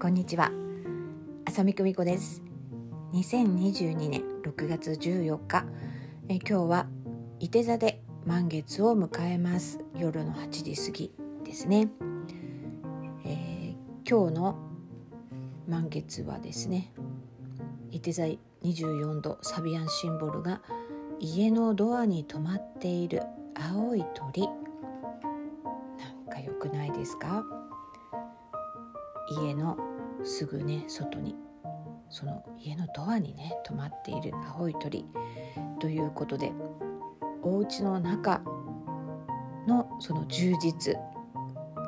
こんにちは。浅見久美子です。2022年6月14日。え今日は伊手座で満月を迎えます。夜の8時過ぎですね、えー、今日の満月はですね伊手座24度サビアンシンボルが家のドアに止まっている青い鳥。なんか良くないですか？家のすぐね外に。その家のドアにね止まっている青い鳥ということでお家の中のその充実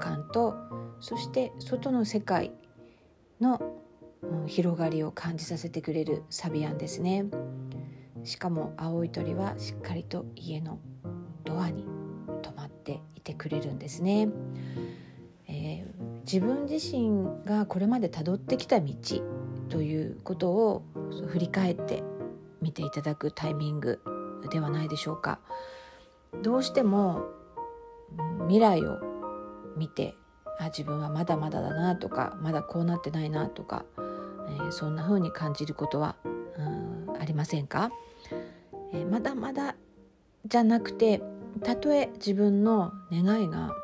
感とそして外の世界の広がりを感じさせてくれるサビアンですね。しかも青い鳥はしっかりと家のドアに止まっていてくれるんですね、自分自身がこれまでたどってきた道ということを振り返って見ていただくタイミングではないでしょうか。どうしても未来を見てあ自分はまだまだだなとかまだこうなってないなとか、えー、そんな風に感じることはありませんか、えー、まだまだじゃなくてたとえ自分の願いが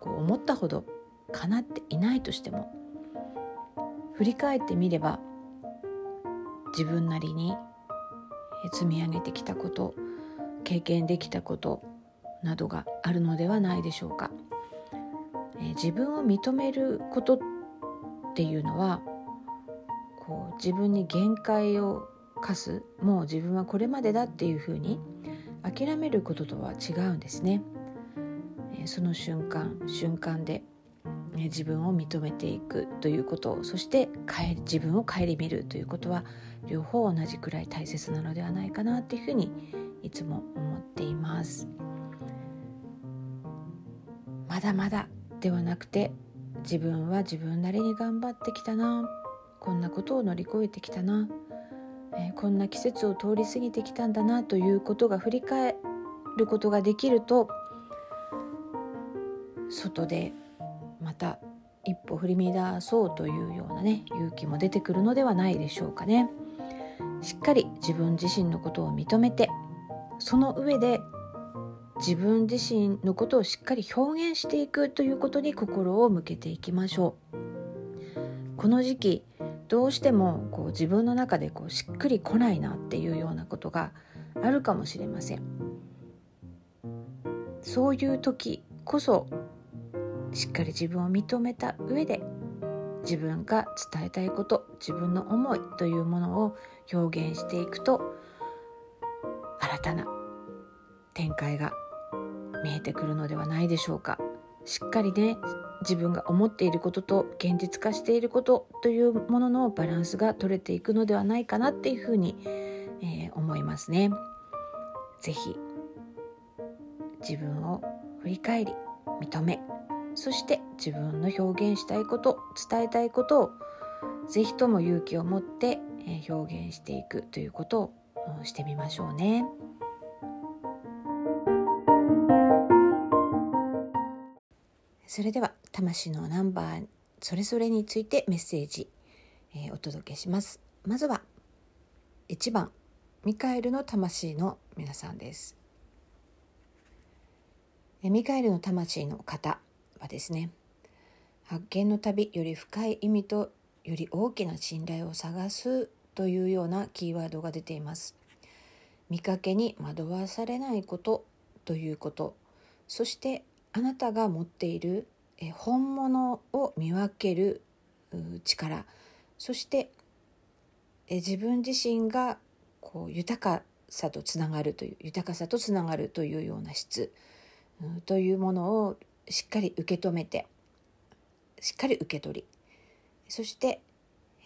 こう思ったほど叶っていないとしても振り返ってみれば自分なりに積み上げてきたこと経験できたことなどがあるのではないでしょうか。え自分を認めることっていうのはこう自分に限界を課すもう自分はこれまでだっていうふうに諦めることとは違うんですね。えその瞬間瞬間で自分を認めていくということそして自分を顧みるということは両方同じくらい大切なのではないかなっていうふうにいつも思っています。まだまだではなくて自分は自分なりに頑張ってきたな。こんなことを乗り越えてきたな、えー、こんな季節を通り過ぎてきたんだな。ということが振り返ることができると外でまた一歩振り乱そうというようなね勇気も出てくるのではないでしょうかね。しっかり自分自身のことを認めてその上で自分自身のことをしっかり表現していくということに心を向けていきましょうこの時期どうしてもこう自分の中でこうしっくりこないなっていうようなことがあるかもしれませんそういう時こそしっかり自分を認めた上で自分が伝えたいこと自分の思いというものを表現していくと新たな展開が見えてくるのではないでしょうかしっかりね自分が思っていることと現実化していることというもののバランスが取れていくのではないかなっていうふうに、えー、思いますね。ぜひ自分を振り返り認めそして自分の表現したいこと伝えたいことをぜひとも勇気を持って表現していくということをしてみましょうね。それでは魂のナンバーそれぞれについてメッセージ、えー、お届けします。まずは1番ミカエルの魂の皆さんです。ミカエルの魂の方はですね発見の旅より深い意味とより大きな信頼を探すというようなキーワードが出ています。見かけに惑わされないことということ。そしてあなたが持っている本物を見分ける力。そして自分自身がこう豊かさとつながるという豊かさとつながるというような質。というものをしっかり受け止めてしっかり受け取りそして、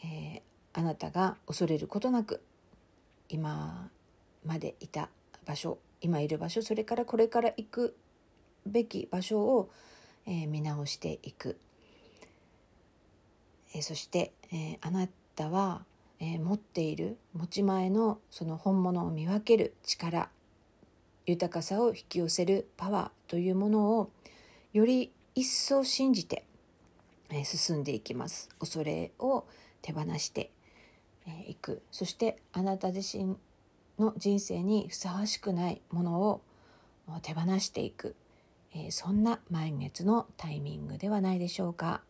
えー、あなたが恐れることなく今までいた場所今いる場所それからこれから行くべき場所を、えー、見直していく、えー、そして、えー、あなたは、え持っている持ち前のその本物を見分ける力豊かさを引き寄せるパワーというものをより一層信じて進んでいきます。恐れを手放していく。そしてあなた自身の人生にふさわしくないものを手放していく。そんな満月のタイミングではないでしょうか。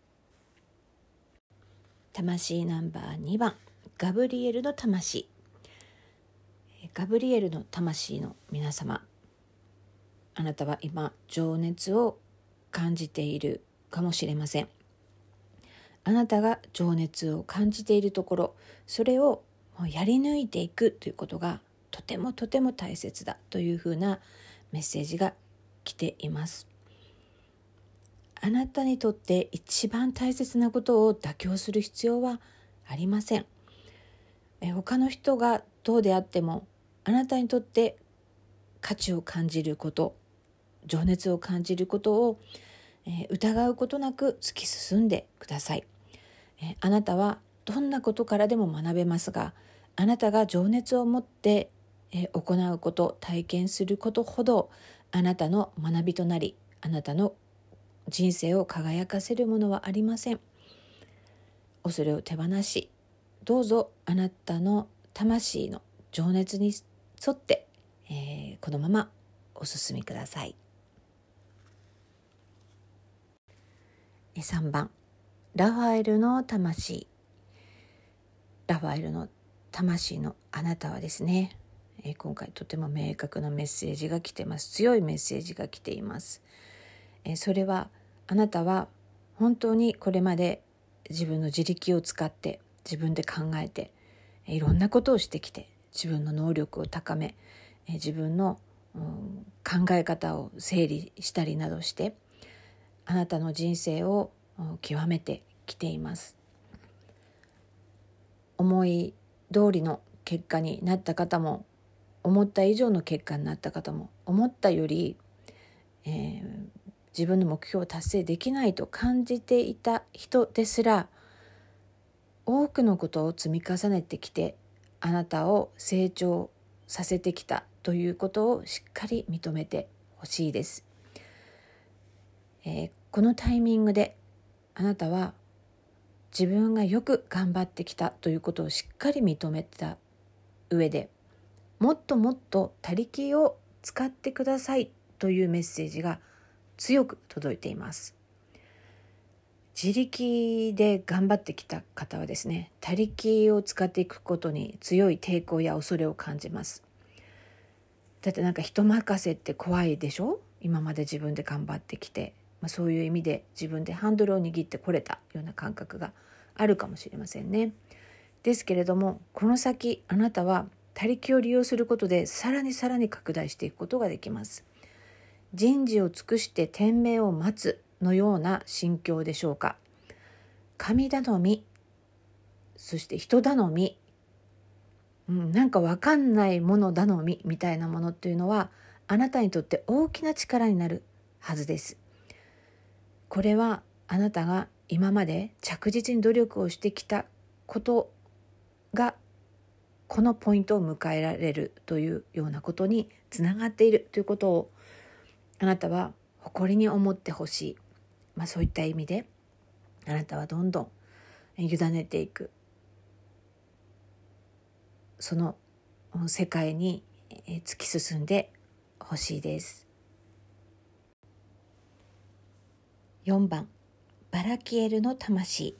魂ナンバー2番。ガブリエルの魂。ガブリエルの魂の皆様。あなたは今情熱を感じているかもしれません。あなたが情熱を感じているところそれをやり抜いていくということがとてもとても大切だというふうなメッセージが来ています。あなたにとって一番大切なことを妥協する必要はありません。え他の人がどうであってもあなたにとって価値を感じること情熱を感じることを、え疑うことなく突き進んでください、えあなたはどんなことからでも学べますがあなたが情熱を持って、え行うこと体験することほどあなたの学びとなりあなたの人生を輝かせるものはありません。恐れを手放しどうぞあなたの魂の情熱に沿って、えー、このままお進みください。3番。ラファエルの魂。ラファエルの魂のあなたはですね、今回とても明確なメッセージが来てます。強いメッセージが来ています、それはあなたは本当にこれまで自分の自力を使って自分で考えていろんなことをしてきて自分の能力を高め自分の、考え方を整理したりなどしてあなたの人生を極めてきています。思い通りの結果になった方も思った以上の結果になった方も思ったより、えー、自分の目標を達成できないと感じていた人ですら多くのことを積み重ねてきてあなたを成長させてきたということをしっかり認めてほしいです、えー、このタイミングであなたは自分がよく頑張ってきたということをしっかり認めた上でもっともっと他力を使ってくださいというメッセージが強く届いています。自力で頑張ってきた方はですね他力を使っていくことに強い抵抗や恐れを感じます。だってなんか人任せって怖いでしょ？今まで自分で頑張ってきて、まあ、そういう意味で自分でハンドルを握ってこれたような感覚があるかもしれませんね。ですけれどもこの先あなたは他力を利用することでさらにさらに拡大していくことができます。人事を尽くして天命を待つのような心境でしょうか。神頼みそして人頼み、うん、なんか分かんないもの頼みみたいなものっていうのはあなたにとって大きな力になるはずです。これはあなたが今まで着実に努力をしてきたことがこのポイントを迎えられるというようなことにつながっているということをあなたは誇りに思ってほしい。まあ、そういった意味であなたはどんどん委ねていくその世界に突き進んでほしいです。4番。バラキエルの魂。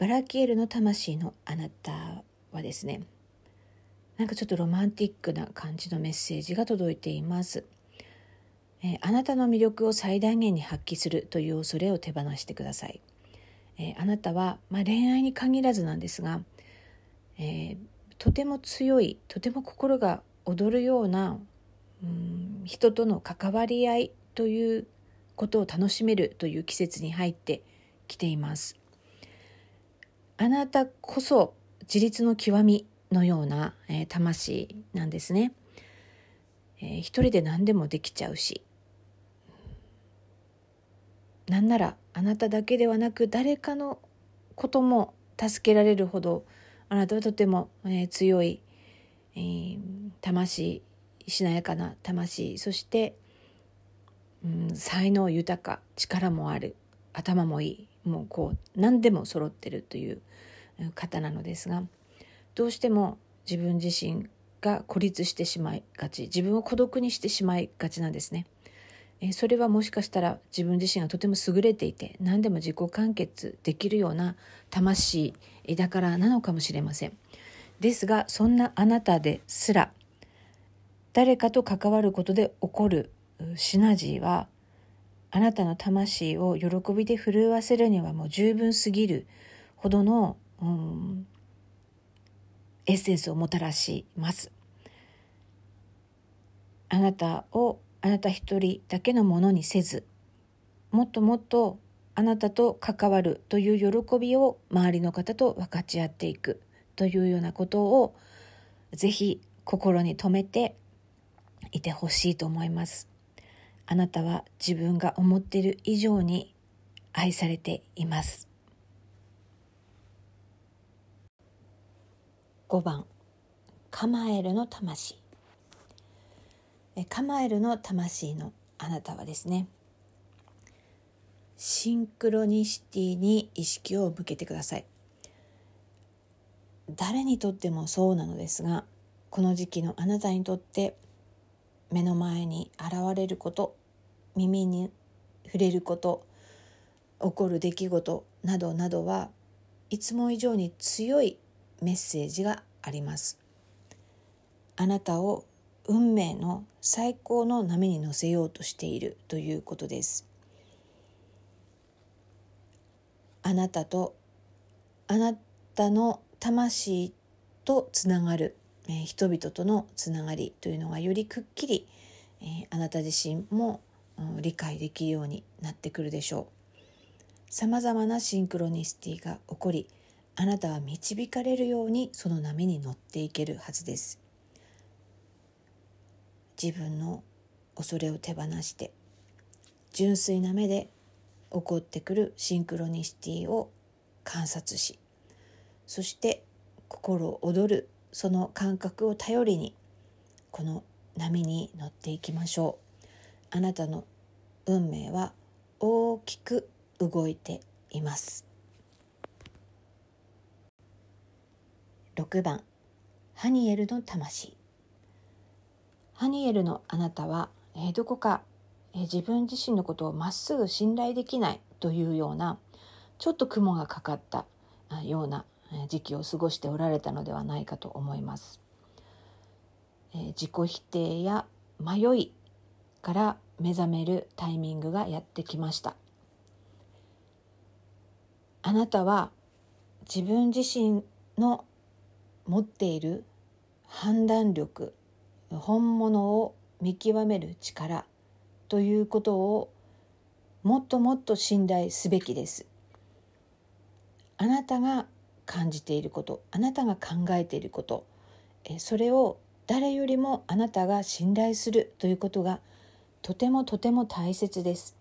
バラキエルの魂のあなたはですねなんかちょっとロマンティックな感じのメッセージが届いています。えあなたの魅力を最大限に発揮するという恐れを手放してください。えあなたは、まあ、恋愛に限らずなんですが、えー、とても強いとても心が躍るようなうん人との関わり合いということを楽しめるという季節に入ってきています。あなたこそ自立の極みのような、えー、魂なんですね。えー、一人で何でもできちゃうしなんならあなただけではなく誰かのことも助けられるほどあなたはとても、えー、強い、えー、魂しなやかな魂そして、うん、才能豊か力もある頭もいいもうこう何でも揃ってるという方なのですがどうしても自分自身が孤立してしまいがち自分を孤独にしてしまいがちなんですね。それはもしかしたら自分自身がとても優れていて何でも自己完結できるような魂だからなのかもしれません。ですがそんなあなたですら誰かと関わることで起こるシナジーはあなたの魂を喜びで震わせるにはもう十分すぎるほどの、うん、エッセンスをもたらします。あなたをあなた一人だけのものにせずもっともっとあなたと関わるという喜びを周りの方と分かち合っていくというようなことをぜひ心に留めていてほしいと思います。あなたは自分が思っている以上に愛されています。5番。カマエルの魂。カマエルの魂のあなたはですねシンクロニシティに意識を向けてください。誰にとってもそうなのですがこの時期のあなたにとって目の前に現れること耳に触れること起こる出来事などなどはいつも以上に強いメッセージがあります。あなたを運命の最高の波に乗せようとしているということです。あなたとあなたの魂とつながる、えー、人々とのつながりというのがよりくっきり、えー、あなた自身も、理解できるようになってくるでしょう。さまざまなシンクロニシティが起こりあなたは導かれるようにその波に乗っていけるはずです。自分の恐れを手放して純粋な目で起こってくるシンクロニシティを観察しそして心躍るその感覚を頼りにこの波に乗っていきましょう。あなたの運命は大きく動いています。6番。ハニエルの魂。ハニエルのあなたは、えー、どこか、えー、自分自身のことをまっすぐ信頼できないというようなちょっと雲がかかったような時期を過ごしておられたのではないかと思います。え、自己否定や迷いから目覚めるタイミングがやってきました。あなたは自分自身の持っている判断力本物を見極める力ということをもっともっと信頼すべきです。あなたが感じていることあなたが考えていることそれを誰よりもあなたが信頼するということがとてもとても大切です。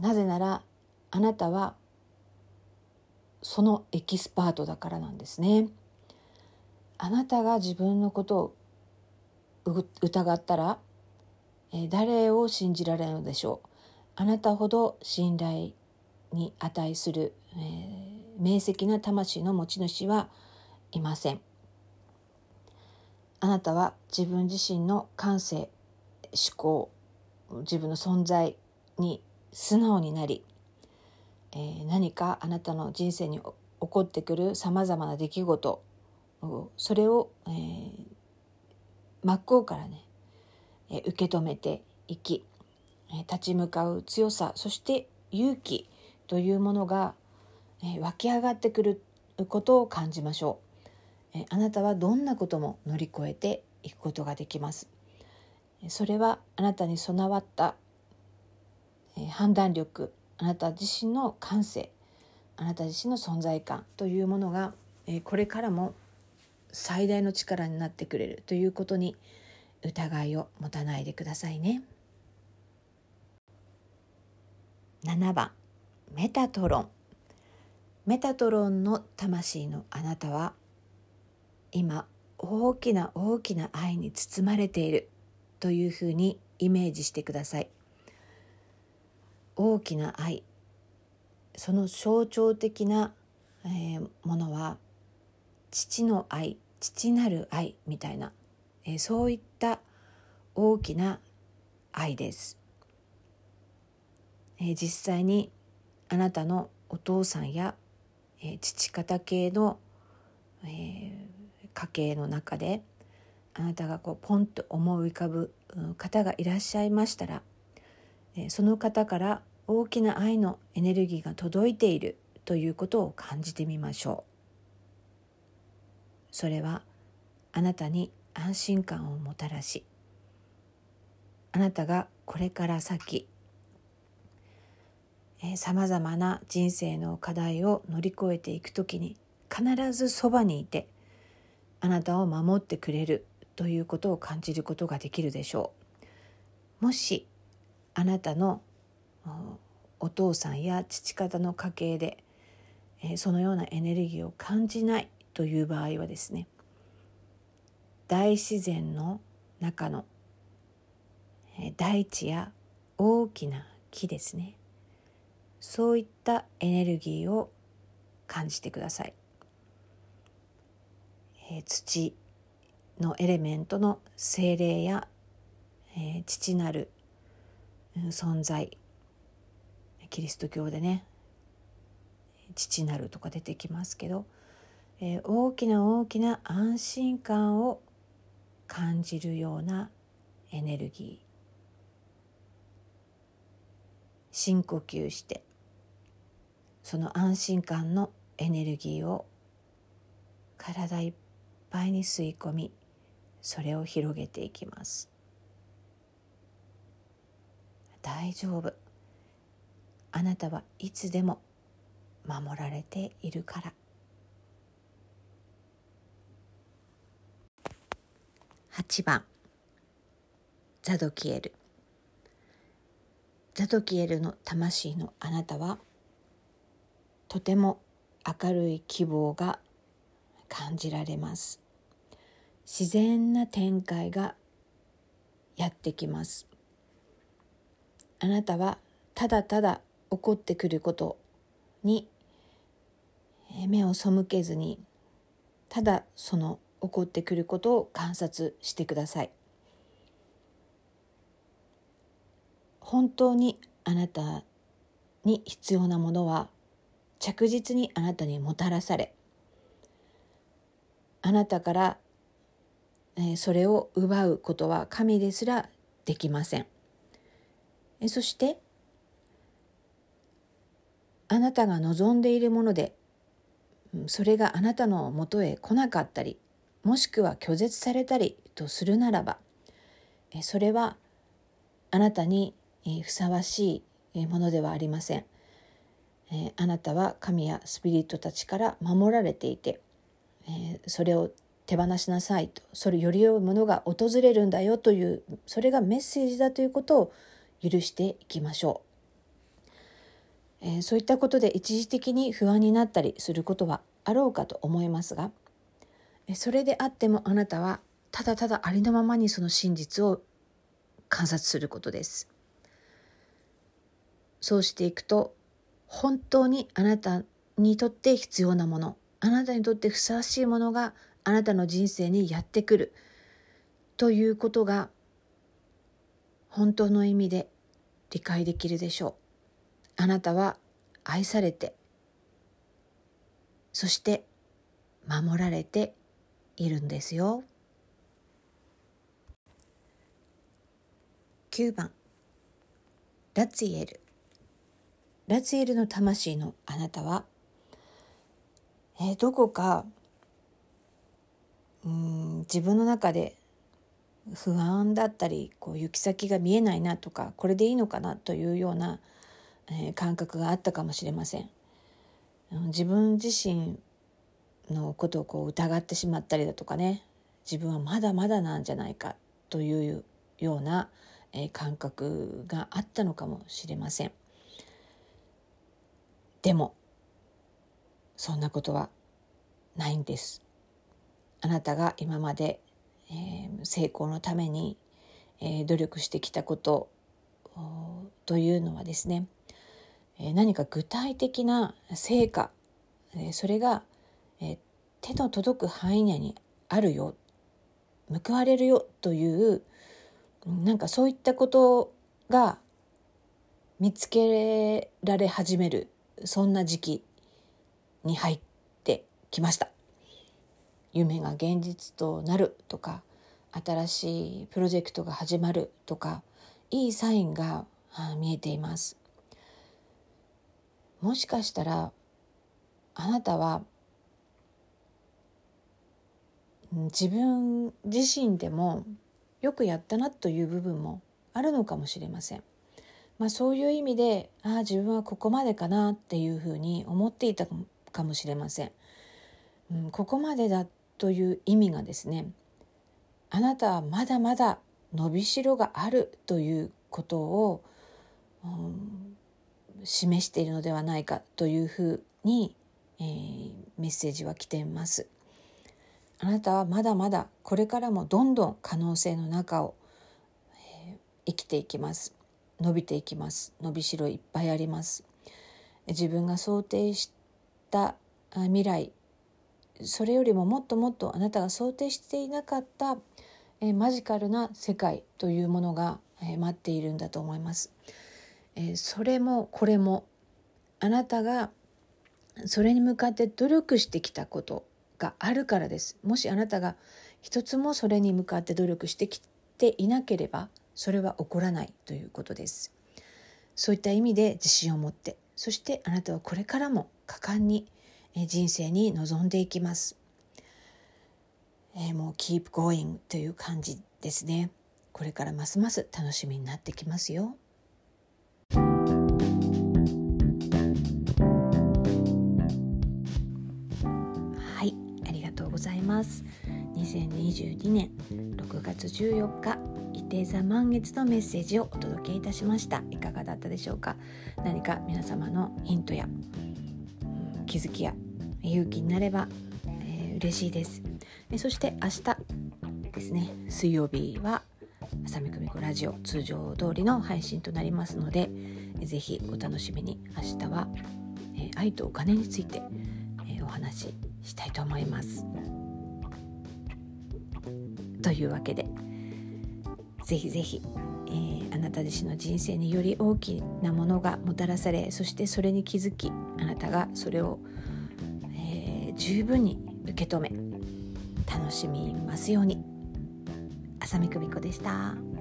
なぜならあなたはそのエキスパートだからなんですね。あなたが自分のことを疑ったら、え誰を信じられるのでしょうあなたほど信頼に値する、えー、明晰な魂の持ち主はいません。あなたは自分自身の感性思考自分の存在に素直になりえー、何かあなたの人生に起こってくるさまざまな出来事それを、えー、真っ向からね、えー、受け止めていき、えー、立ち向かう強さそして勇気というものが、え、湧き上がってくることを感じましょう、え、あなたはどんなことも乗り越えていくことができます？それはあなたに備わった、え、判断力あなた自身の感性あなた自身の存在感というものが、えこれからも最大の力になってくれるということに疑いを持たないでくださいね。7番メタトロン。メタトロンの魂のあなたは今大きな大きな愛に包まれているというふうにイメージしてください。大きな愛その象徴的な、えー、ものは父の愛父なる愛みたいな、えー、そういった大きな愛です、えー、実際にあなたのお父さんや、えー、父方系の、えー、家系の中であなたがこうポンと思い浮かぶ方がいらっしゃいましたら、えー、その方から大きな愛のエネルギーが届いているということを感じてみましょう。それはあなたに安心感をもたらしあなたがこれから先さまざまな人生の課題を乗り越えていく時に必ずそばにいてあなたを守ってくれるということを感じることができるでしょう。もしあなたのお父さんや父方の家系で、そのようなエネルギーを感じないという場合はですね大自然の中の、大地や大きな木ですねそういったエネルギーを感じてください、え土のエレメントの精霊や、え父なる存在。キリスト教でね父なるとか出てきますけど、えー、大きな大きな安心感を感じるようなエネルギー。深呼吸してその安心感のエネルギーを体いっぱいに吸い込みそれを広げていきます。大丈夫。あなたはいつでも守られているから。8番。ザドキエル。ザドキエルの魂のあなたはとても明るい希望が感じられます。自然な展開がやってきます。あなたはただただ起こってくることに目を背けずにただその起こってくることを観察してください。本当にあなたに必要なものは着実にあなたにもたらされあなたからそれを奪うことは神ですらできませんそしてあなたが望んでいるものでそれがあなたのもとへ来なかったりもしくは拒絶されたりとするならばそれはあなたにふさわしいものではありません。えあなたは神やスピリットたちから守られていてえそれを手放しなさいとそれより良いものが訪れるんだよというそれがメッセージだということを許していきましょう。えー、そういったことで一時的に不安になったりすることはあろうかと思いますがそれであってもあなたはただただありのままにその真実を観察することです。そうしていくと本当にあなたにとって必要なもの。あなたにとってふさわしいものがあなたの人生にやってくる。ということが本当の意味で理解できるでしょう。あなたは愛されてそして守られているんですよ。9番。ラツィエル。ラツエルの魂のあなたは、えー、どこかうん自分の中で不安だったりこう行き先が見えないなとかこれでいいのかなというようなえ感覚があったかもしれません。自分自身のことをこう疑ってしまったりだとかね自分はまだまだなんじゃないかというような、え感覚があったのかもしれません。でもそんなことはないんです。あなたが今まで、えー、成功のために、えー、努力してきたことというのはですねえ何か具体的な成果えそれがえ手の届く範囲内にあるよ報われるよというなんかそういったことが見つけられ始めるそんな時期に入ってきました夢が現実となるとか新しいプロジェクトが始まるとかいいサインが見えていますもしかしたらあなたは自分自身でもよくやったなという部分もあるのかもしれません。まあ、そういう意味でああ自分はここまでかなっていうふうに思っていたかもしれません。うん、ここまでだという意味がですねあなたはまだまだ伸びしろがあるということを、うん、示しているのではないかというふうに、えー、メッセージは来ています。あなたはまだまだこれからもどんどん可能性の中を、えー、生きていきます伸びていきます。伸びしろいっぱいあります。自分が想定した未来それよりももっともっとあなたが想定していなかった、え、マジカルな世界というものが、え、待っているんだと思います、え、それもこれもあなたがそれに向かって努力してきたことがあるからです。もしあなたが一つもそれに向かって努力してきていなければそれは起こらないということです。そういった意味で自信を持ってそしてあなたはこれからも果敢に人生に臨んでいきます、えー、もう keep going という感じですね。これからますます楽しみになってきますよ。はいありがとうございます。2022年6月14日伊手座満月のメッセージをお届けいたしました。いかがだったでしょうか？何か皆様のヒントや、うん、気づきや勇気になれば、えー、嬉しいです。えそして明日ですね水曜日は浅見久美子ラジオ通常通りの配信となりますのでぜひお楽しみに。明日は、え愛とお金について、えお話ししたいと思います。というわけでぜひぜひ、えー、あなた自身の人生により大きなものがもたらされそしてそれに気づきあなたがそれを、えー、十分に受け止め楽しみますように浅見久美子でした。